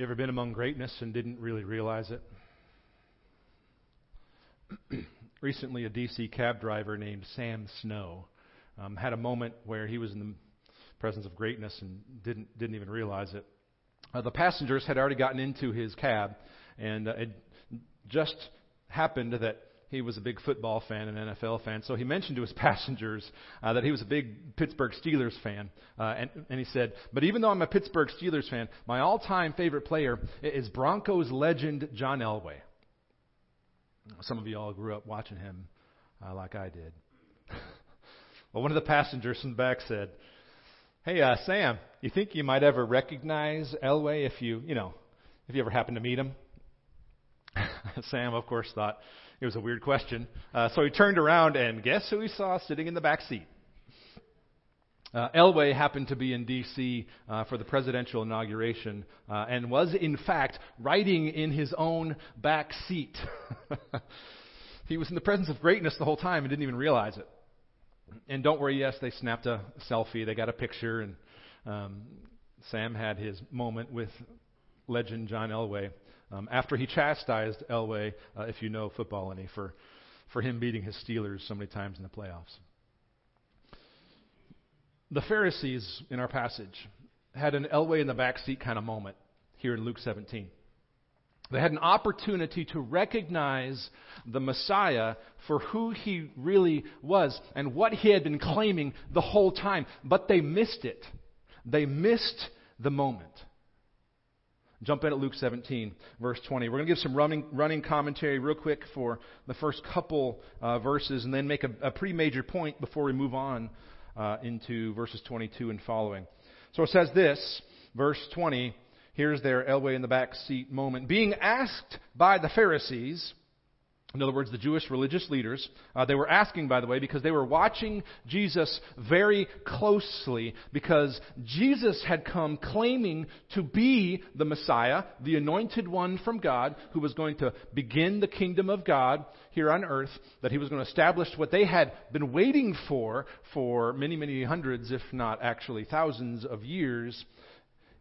You ever been among greatness and didn't really realize it? Recently, a DC cab driver named Sam Snow um, had a moment where he was in the presence of greatness and didn't didn't even realize it. Uh, the passengers had already gotten into his cab, and uh, it just happened that he was a big football fan and NFL fan. So he mentioned to his passengers uh, that he was a big Pittsburgh Steelers fan. Uh, and, and he said, But even though I'm a Pittsburgh Steelers fan, my all time favorite player is Broncos legend John Elway. Some of you all grew up watching him uh, like I did. well, one of the passengers in the back said, Hey, uh, Sam, you think you might ever recognize Elway if you, you know, if you ever happen to meet him? Sam, of course, thought, it was a weird question. Uh, so he turned around and guess who he saw sitting in the back seat? Uh, Elway happened to be in D.C. Uh, for the presidential inauguration uh, and was, in fact, riding in his own back seat. he was in the presence of greatness the whole time and didn't even realize it. And don't worry, yes, they snapped a selfie, they got a picture, and um, Sam had his moment with legend John Elway um, after he chastised Elway, uh, if you know football any, for, for him beating his Steelers so many times in the playoffs. The Pharisees in our passage had an Elway in the backseat kind of moment here in Luke 17. They had an opportunity to recognize the Messiah for who he really was and what he had been claiming the whole time, but they missed it. They missed the moment. Jump in at Luke 17, verse 20. We're going to give some running, running commentary real quick for the first couple uh, verses and then make a, a, pretty major point before we move on uh, into verses 22 and following. So it says this, verse 20. Here's their Elway in the back seat moment. Being asked by the Pharisees, in other words, the Jewish religious leaders, uh, they were asking, by the way, because they were watching Jesus very closely, because Jesus had come claiming to be the Messiah, the anointed one from God, who was going to begin the kingdom of God here on earth, that he was going to establish what they had been waiting for for many, many hundreds, if not actually thousands of years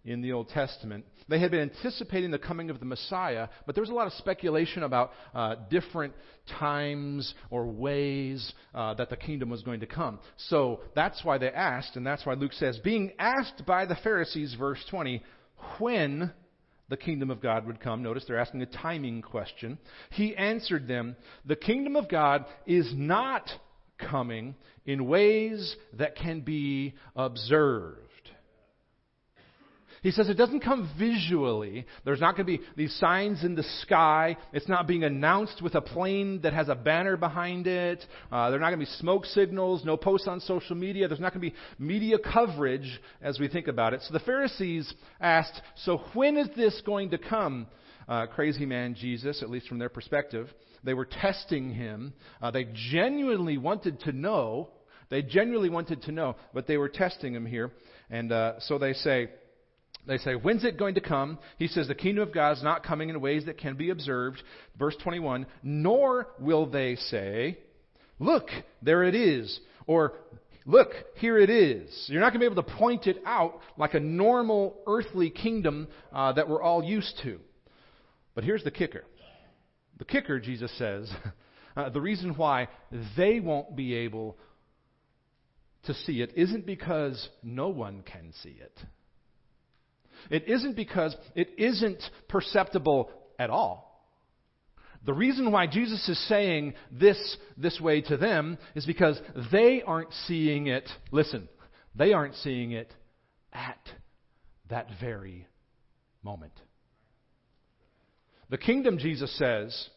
in the Old Testament. They had been anticipating the coming of the Messiah, but there was a lot of speculation about uh, different times or ways uh, that the kingdom was going to come. So that's why they asked, and that's why Luke says, being asked by the Pharisees, verse 20, when the kingdom of God would come. Notice they're asking a timing question. He answered them, The kingdom of God is not coming in ways that can be observed. He says it doesn't come visually. There's not going to be these signs in the sky. It's not being announced with a plane that has a banner behind it. Uh, there are not going to be smoke signals, no posts on social media. There's not going to be media coverage as we think about it. So the Pharisees asked, So when is this going to come? Uh, crazy man Jesus, at least from their perspective. They were testing him. Uh, they genuinely wanted to know. They genuinely wanted to know, but they were testing him here. And uh, so they say, they say, When's it going to come? He says, The kingdom of God is not coming in ways that can be observed. Verse 21 Nor will they say, Look, there it is. Or, Look, here it is. You're not going to be able to point it out like a normal earthly kingdom uh, that we're all used to. But here's the kicker. The kicker, Jesus says, uh, the reason why they won't be able to see it isn't because no one can see it. It isn't because it isn't perceptible at all. The reason why Jesus is saying this this way to them is because they aren't seeing it. Listen, they aren't seeing it at that very moment. The kingdom, Jesus says,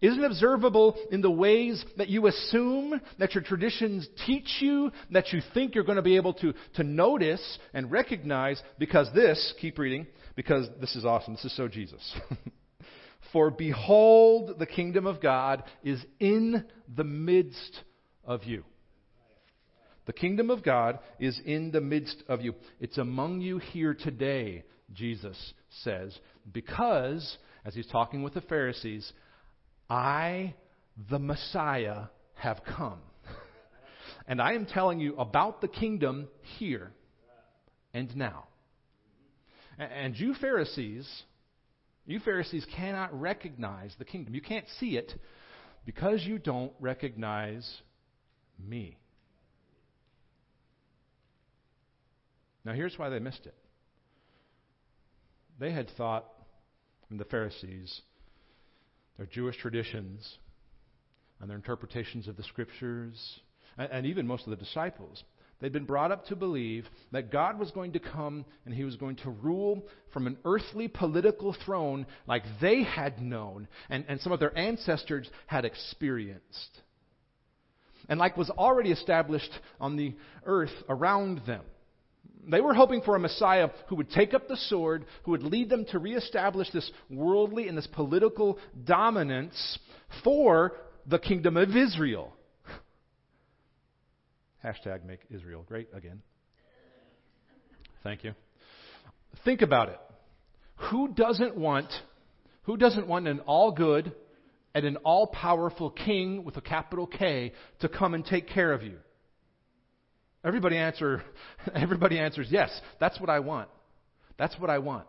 isn't observable in the ways that you assume, that your traditions teach you, that you think you're going to be able to, to notice and recognize, because this, keep reading, because this is awesome. This is so Jesus. For behold, the kingdom of God is in the midst of you. The kingdom of God is in the midst of you. It's among you here today, Jesus says, because, as he's talking with the Pharisees, I, the Messiah, have come. and I am telling you about the kingdom here and now. And you Pharisees You Pharisees cannot recognize the kingdom. You can't see it because you don't recognize me. Now, here's why they missed it. They had thought, the Pharisees, their Jewish traditions, and their interpretations of the scriptures, and, and even most of the disciples, they'd been brought up to believe that God was going to come and he was going to rule from an earthly political throne like they had known and, and some of their ancestors had experienced. And like was already established on the earth around them. They were hoping for a Messiah who would take up the sword, who would lead them to reestablish this worldly and this political dominance for the kingdom of Israel. Hashtag make Israel great again. Thank you. Think about it. Who doesn't want who doesn't want an all good and an all powerful king with a capital K to come and take care of you? Everybody answer everybody answers yes. That's what I want. That's what I want.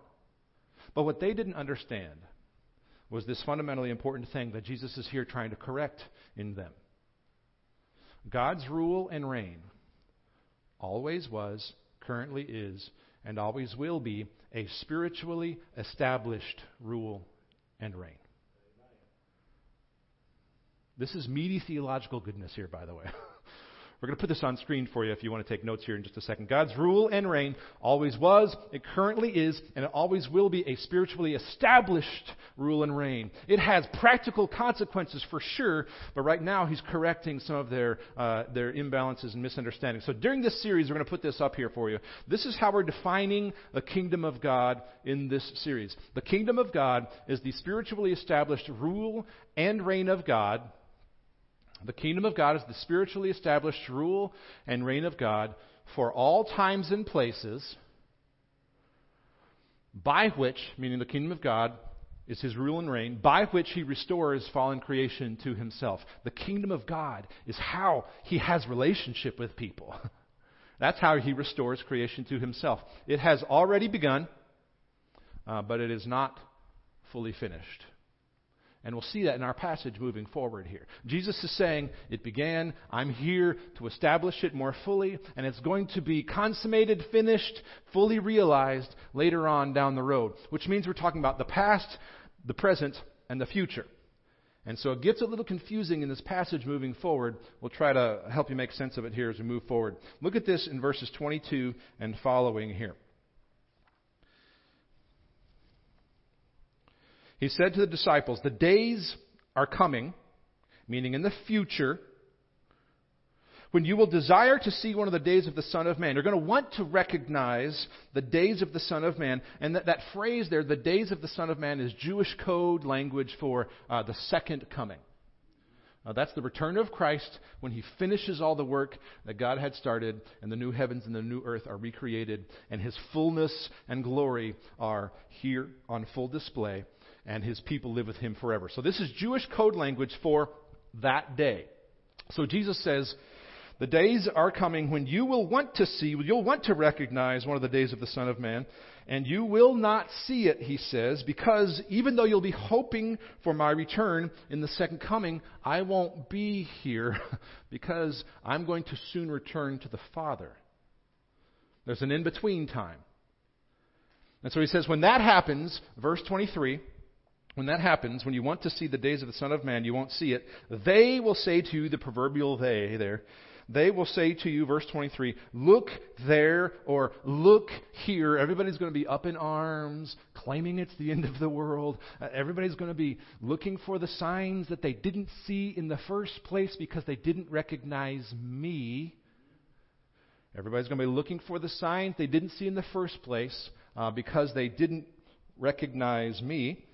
But what they didn't understand was this fundamentally important thing that Jesus is here trying to correct in them. God's rule and reign always was, currently is, and always will be a spiritually established rule and reign. This is meaty theological goodness here, by the way. We're going to put this on screen for you if you want to take notes here in just a second. God's rule and reign always was, it currently is, and it always will be a spiritually established rule and reign. It has practical consequences for sure, but right now he's correcting some of their, uh, their imbalances and misunderstandings. So during this series, we're going to put this up here for you. This is how we're defining the kingdom of God in this series. The kingdom of God is the spiritually established rule and reign of God the kingdom of God is the spiritually established rule and reign of God for all times and places, by which, meaning the kingdom of God, is his rule and reign, by which he restores fallen creation to himself. The kingdom of God is how he has relationship with people. That's how he restores creation to himself. It has already begun, uh, but it is not fully finished. And we'll see that in our passage moving forward here. Jesus is saying, It began, I'm here to establish it more fully, and it's going to be consummated, finished, fully realized later on down the road. Which means we're talking about the past, the present, and the future. And so it gets a little confusing in this passage moving forward. We'll try to help you make sense of it here as we move forward. Look at this in verses 22 and following here. He said to the disciples, The days are coming, meaning in the future, when you will desire to see one of the days of the Son of Man. You're going to want to recognize the days of the Son of Man. And that, that phrase there, the days of the Son of Man, is Jewish code language for uh, the second coming. That's the return of Christ when he finishes all the work that God had started, and the new heavens and the new earth are recreated, and his fullness and glory are here on full display and his people live with him forever. So this is Jewish code language for that day. So Jesus says, the days are coming when you will want to see, you'll want to recognize one of the days of the Son of Man, and you will not see it, he says, because even though you'll be hoping for my return in the second coming, I won't be here because I'm going to soon return to the Father. There's an in between time. And so he says, when that happens, verse 23, when that happens, when you want to see the days of the Son of Man, you won't see it. They will say to you, the proverbial they there, they will say to you, verse 23, look there or look here. Everybody's going to be up in arms, claiming it's the end of the world. Uh, everybody's going to be looking for the signs that they didn't see in the first place because they didn't recognize me. Everybody's going to be looking for the signs they didn't see in the first place uh, because they didn't recognize me.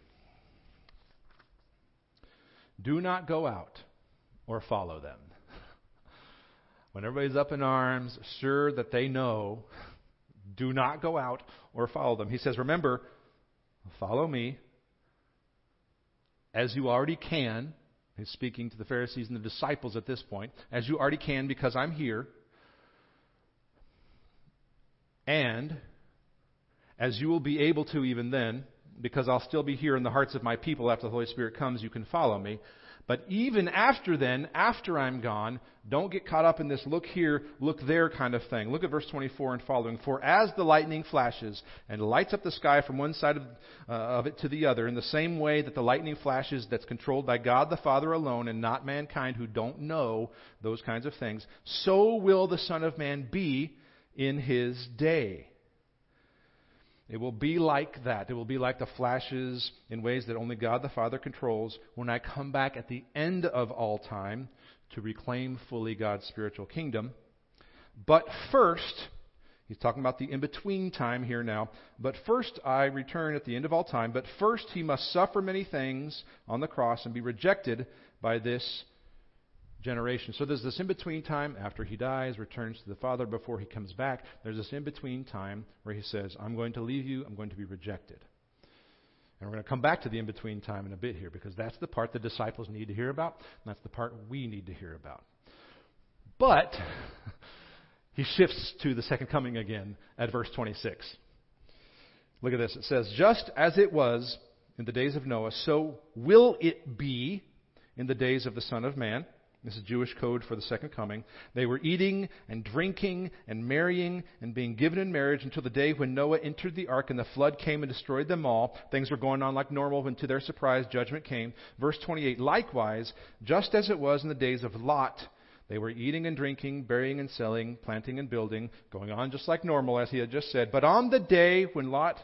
Do not go out or follow them. When everybody's up in arms, sure that they know, do not go out or follow them. He says, Remember, follow me as you already can. He's speaking to the Pharisees and the disciples at this point, as you already can because I'm here. And as you will be able to even then, because I'll still be here in the hearts of my people after the Holy Spirit comes. You can follow me. But even after then, after I'm gone, don't get caught up in this look here, look there kind of thing. Look at verse 24 and following. For as the lightning flashes and lights up the sky from one side of, uh, of it to the other, in the same way that the lightning flashes that's controlled by God the Father alone and not mankind who don't know those kinds of things, so will the Son of Man be in his day. It will be like that. It will be like the flashes in ways that only God the Father controls when I come back at the end of all time to reclaim fully God's spiritual kingdom. But first, he's talking about the in between time here now. But first, I return at the end of all time. But first, he must suffer many things on the cross and be rejected by this generation. So there's this in between time after he dies, returns to the Father before he comes back. There's this in between time where he says, I'm going to leave you, I'm going to be rejected. And we're going to come back to the in between time in a bit here because that's the part the disciples need to hear about, and that's the part we need to hear about. But he shifts to the second coming again at verse 26. Look at this. It says, Just as it was in the days of Noah, so will it be in the days of the Son of Man. This is Jewish code for the second coming. They were eating and drinking and marrying and being given in marriage until the day when Noah entered the ark and the flood came and destroyed them all. Things were going on like normal when to their surprise judgment came. Verse 28 Likewise, just as it was in the days of Lot, they were eating and drinking, burying and selling, planting and building, going on just like normal, as he had just said. But on the day when Lot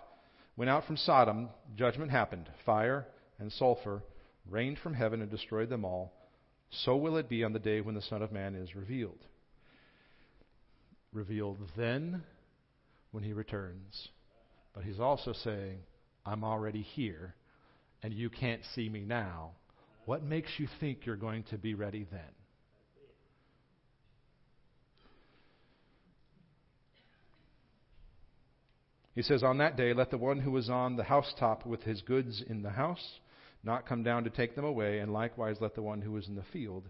went out from Sodom, judgment happened. Fire and sulfur rained from heaven and destroyed them all. So will it be on the day when the Son of Man is revealed. Revealed then when he returns. But he's also saying, I'm already here, and you can't see me now. What makes you think you're going to be ready then? He says, On that day, let the one who is on the housetop with his goods in the house not come down to take them away, and likewise let the one who is in the field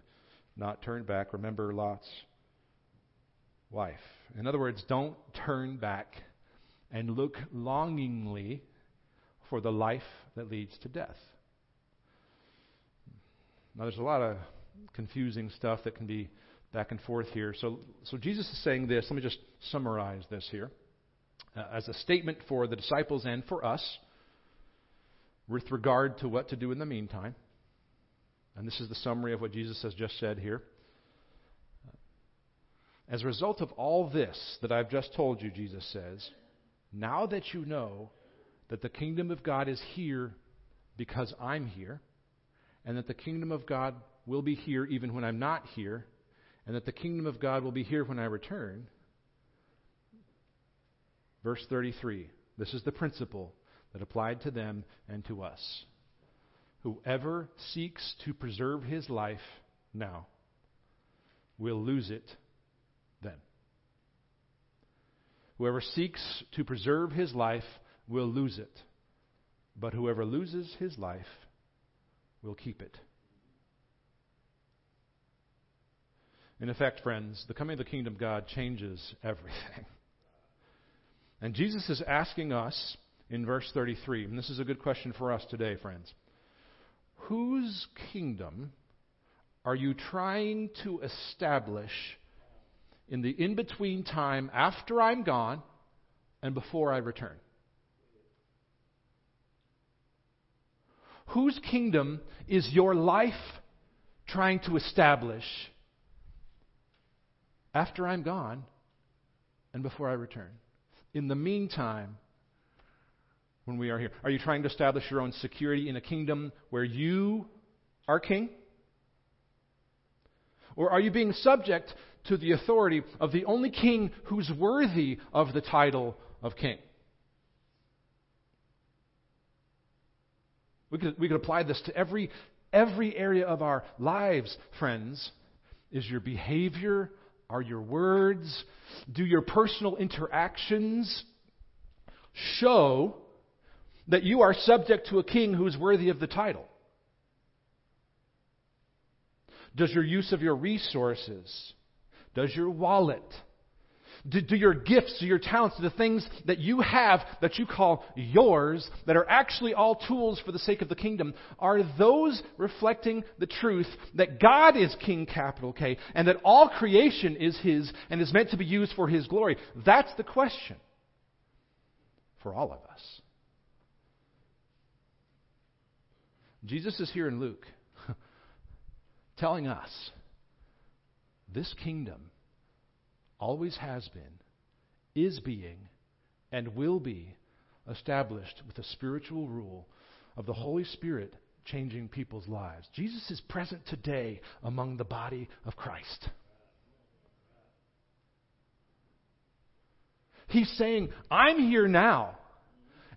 not turn back. Remember Lot's wife. In other words, don't turn back and look longingly for the life that leads to death. Now, there's a lot of confusing stuff that can be back and forth here. So, so Jesus is saying this. Let me just summarize this here uh, as a statement for the disciples and for us with regard to what to do in the meantime. And this is the summary of what Jesus has just said here. As a result of all this that I've just told you, Jesus says, now that you know that the kingdom of God is here because I'm here, and that the kingdom of God will be here even when I'm not here, and that the kingdom of God will be here when I return. Verse 33 this is the principle that applied to them and to us. Whoever seeks to preserve his life now will lose it then. Whoever seeks to preserve his life will lose it, but whoever loses his life will keep it. In effect, friends, the coming of the kingdom of God changes everything. And Jesus is asking us in verse 33. And this is a good question for us today, friends. Whose kingdom are you trying to establish in the in between time after I'm gone and before I return? Whose kingdom is your life trying to establish after I'm gone and before I return? In the meantime, when we are here? Are you trying to establish your own security in a kingdom where you are king? Or are you being subject to the authority of the only king who's worthy of the title of king? We could, we could apply this to every, every area of our lives, friends. Is your behavior, are your words, do your personal interactions show that you are subject to a king who is worthy of the title? Does your use of your resources, does your wallet, Do, do your gifts, do your talents, do the things that you have that you call yours, that are actually all tools for the sake of the kingdom, are those reflecting the truth that God is King, capital K, and that all creation is His and is meant to be used for His glory? That's the question for all of us. Jesus is here in Luke telling us this kingdom always has been, is being, and will be established with a spiritual rule of the Holy Spirit changing people's lives. Jesus is present today among the body of Christ. He's saying, I'm here now.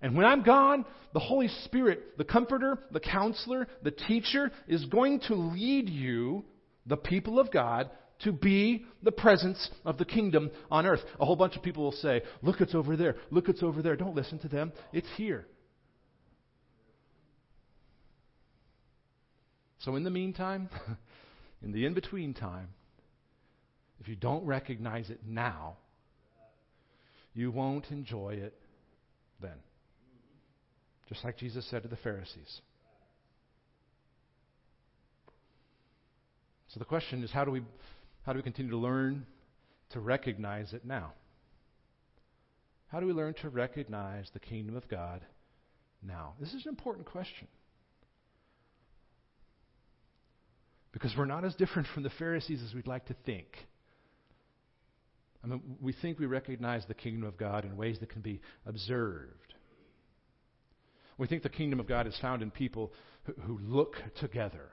And when I'm gone, the Holy Spirit, the comforter, the counselor, the teacher, is going to lead you, the people of God, to be the presence of the kingdom on earth. A whole bunch of people will say, Look, it's over there. Look, it's over there. Don't listen to them. It's here. So, in the meantime, in the in between time, if you don't recognize it now, you won't enjoy it then. Just like Jesus said to the Pharisees. So the question is how do we how do we continue to learn to recognize it now? How do we learn to recognize the kingdom of God now? This is an important question. Because we're not as different from the Pharisees as we'd like to think. I mean, we think we recognize the kingdom of God in ways that can be observed. We think the kingdom of God is found in people who, look together,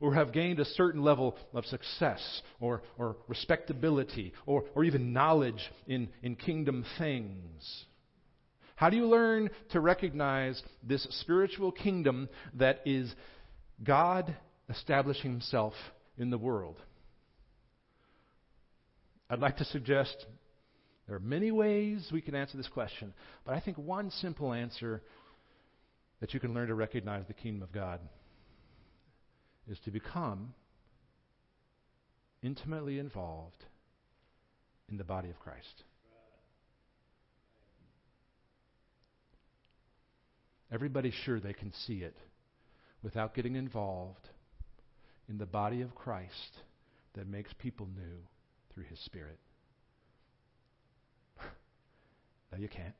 or have gained a certain level of success or, or respectability or, or even knowledge in, in kingdom things. How do you learn to recognize this spiritual kingdom that is God establishing Himself in the world? I'd like to suggest there are many ways we can answer this question, but I think one simple answer that you can learn to recognize the kingdom of God is to become intimately involved in the body of Christ. Everybody's sure they can see it without getting involved in the body of Christ that makes people new through His Spirit. No, you can't.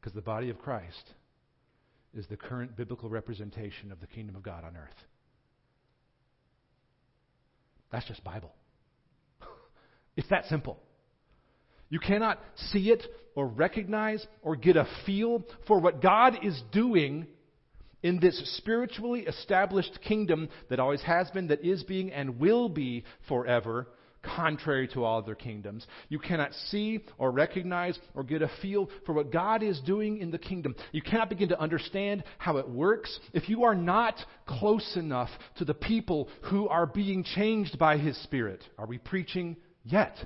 Because the body of Christ is the current biblical representation of the kingdom of God on earth. That's just Bible. it's that simple. You cannot see it or recognize or get a feel for what God is doing in this spiritually established kingdom that always has been, that is being, and will be forever contrary to all other kingdoms. You cannot see or recognize or get a feel for what God is doing in the kingdom. You cannot begin to understand how it works if you are not close enough to the people who are being changed by His Spirit. Are we preaching yet?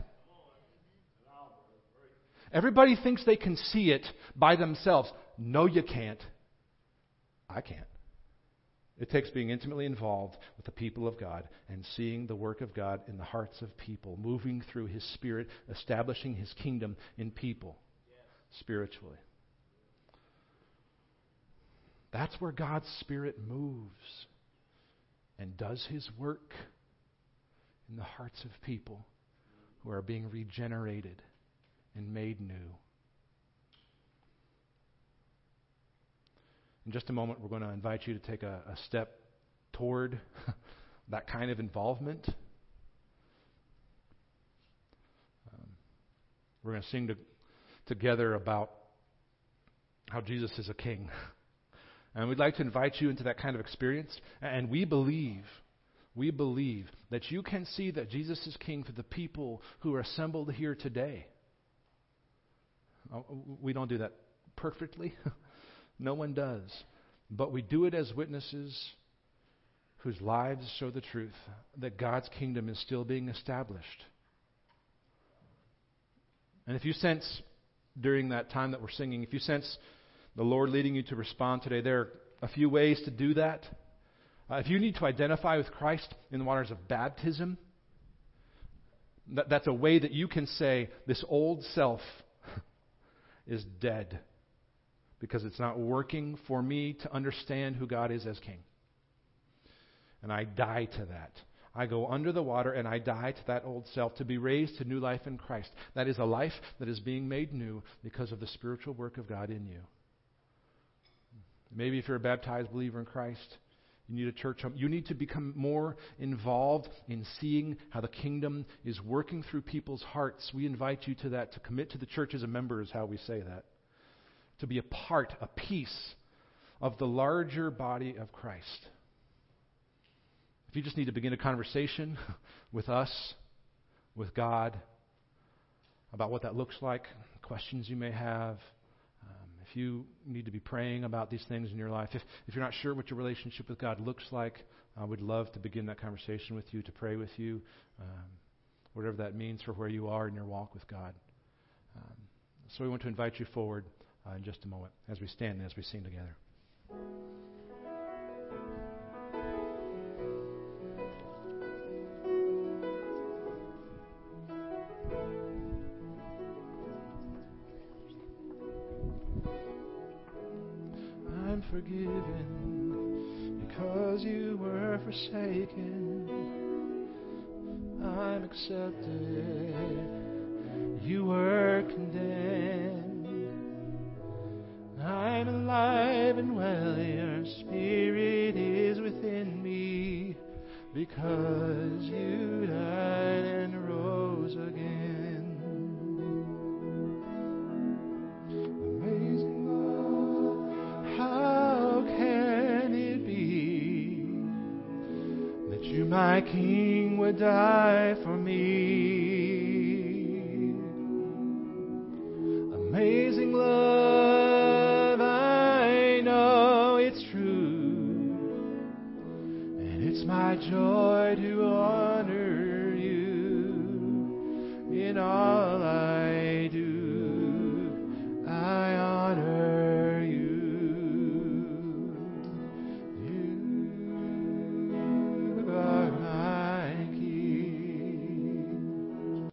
Everybody thinks they can see it by themselves. No, you can't. I can't. It takes being intimately involved with the people of God and seeing the work of God in the hearts of people, moving through His Spirit, establishing His kingdom in people yes. spiritually. That's where God's Spirit moves and does His work in the hearts of people who are being regenerated and made new. In just a moment, we're going to invite you to take a, a step toward that kind of involvement. Um, we're going to sing to, together about how Jesus is a king. And we'd like to invite you into that kind of experience. And we believe, we believe that you can see that Jesus is king for the people who are assembled here today. Uh, we don't do that perfectly. No one does. But we do it as witnesses whose lives show the truth that God's kingdom is still being established. And if you sense during that time that we're singing, if you sense the Lord leading you to respond today, there are a few ways to do that. Uh, if you need to identify with Christ in the waters of baptism, That, that's a way that you can say, this old self is dead because it's not working for me to understand who God is as King. And I die to that. I go under the water and I die to that old self to be raised to new life in Christ. That is a life that is being made new because of the spiritual work of God in you. Maybe if you're a baptized believer in Christ, you need a church home. You need to become more involved in seeing how the kingdom is working through people's hearts. We invite you to that, to commit to the church as a member, is how we say that. To be a part, a piece of the larger body of Christ. If you just need to begin a conversation with us, with God, about what that looks like, questions you may have, if you need to be praying about these things in your life, if, if you're not sure what your relationship with God looks like, I would love to begin that conversation with you, to pray with you, um, whatever that means for where you are in your walk with God. Um, so we want to invite you forward uh, in just a moment as we stand and as we sing together. I'm forgiven because you were forsaken. I'm accepted. You were condemned. I'm alive and well. Your spirit is within me because you died and rose again. Amazing love, how can it be that you, my King would die for me.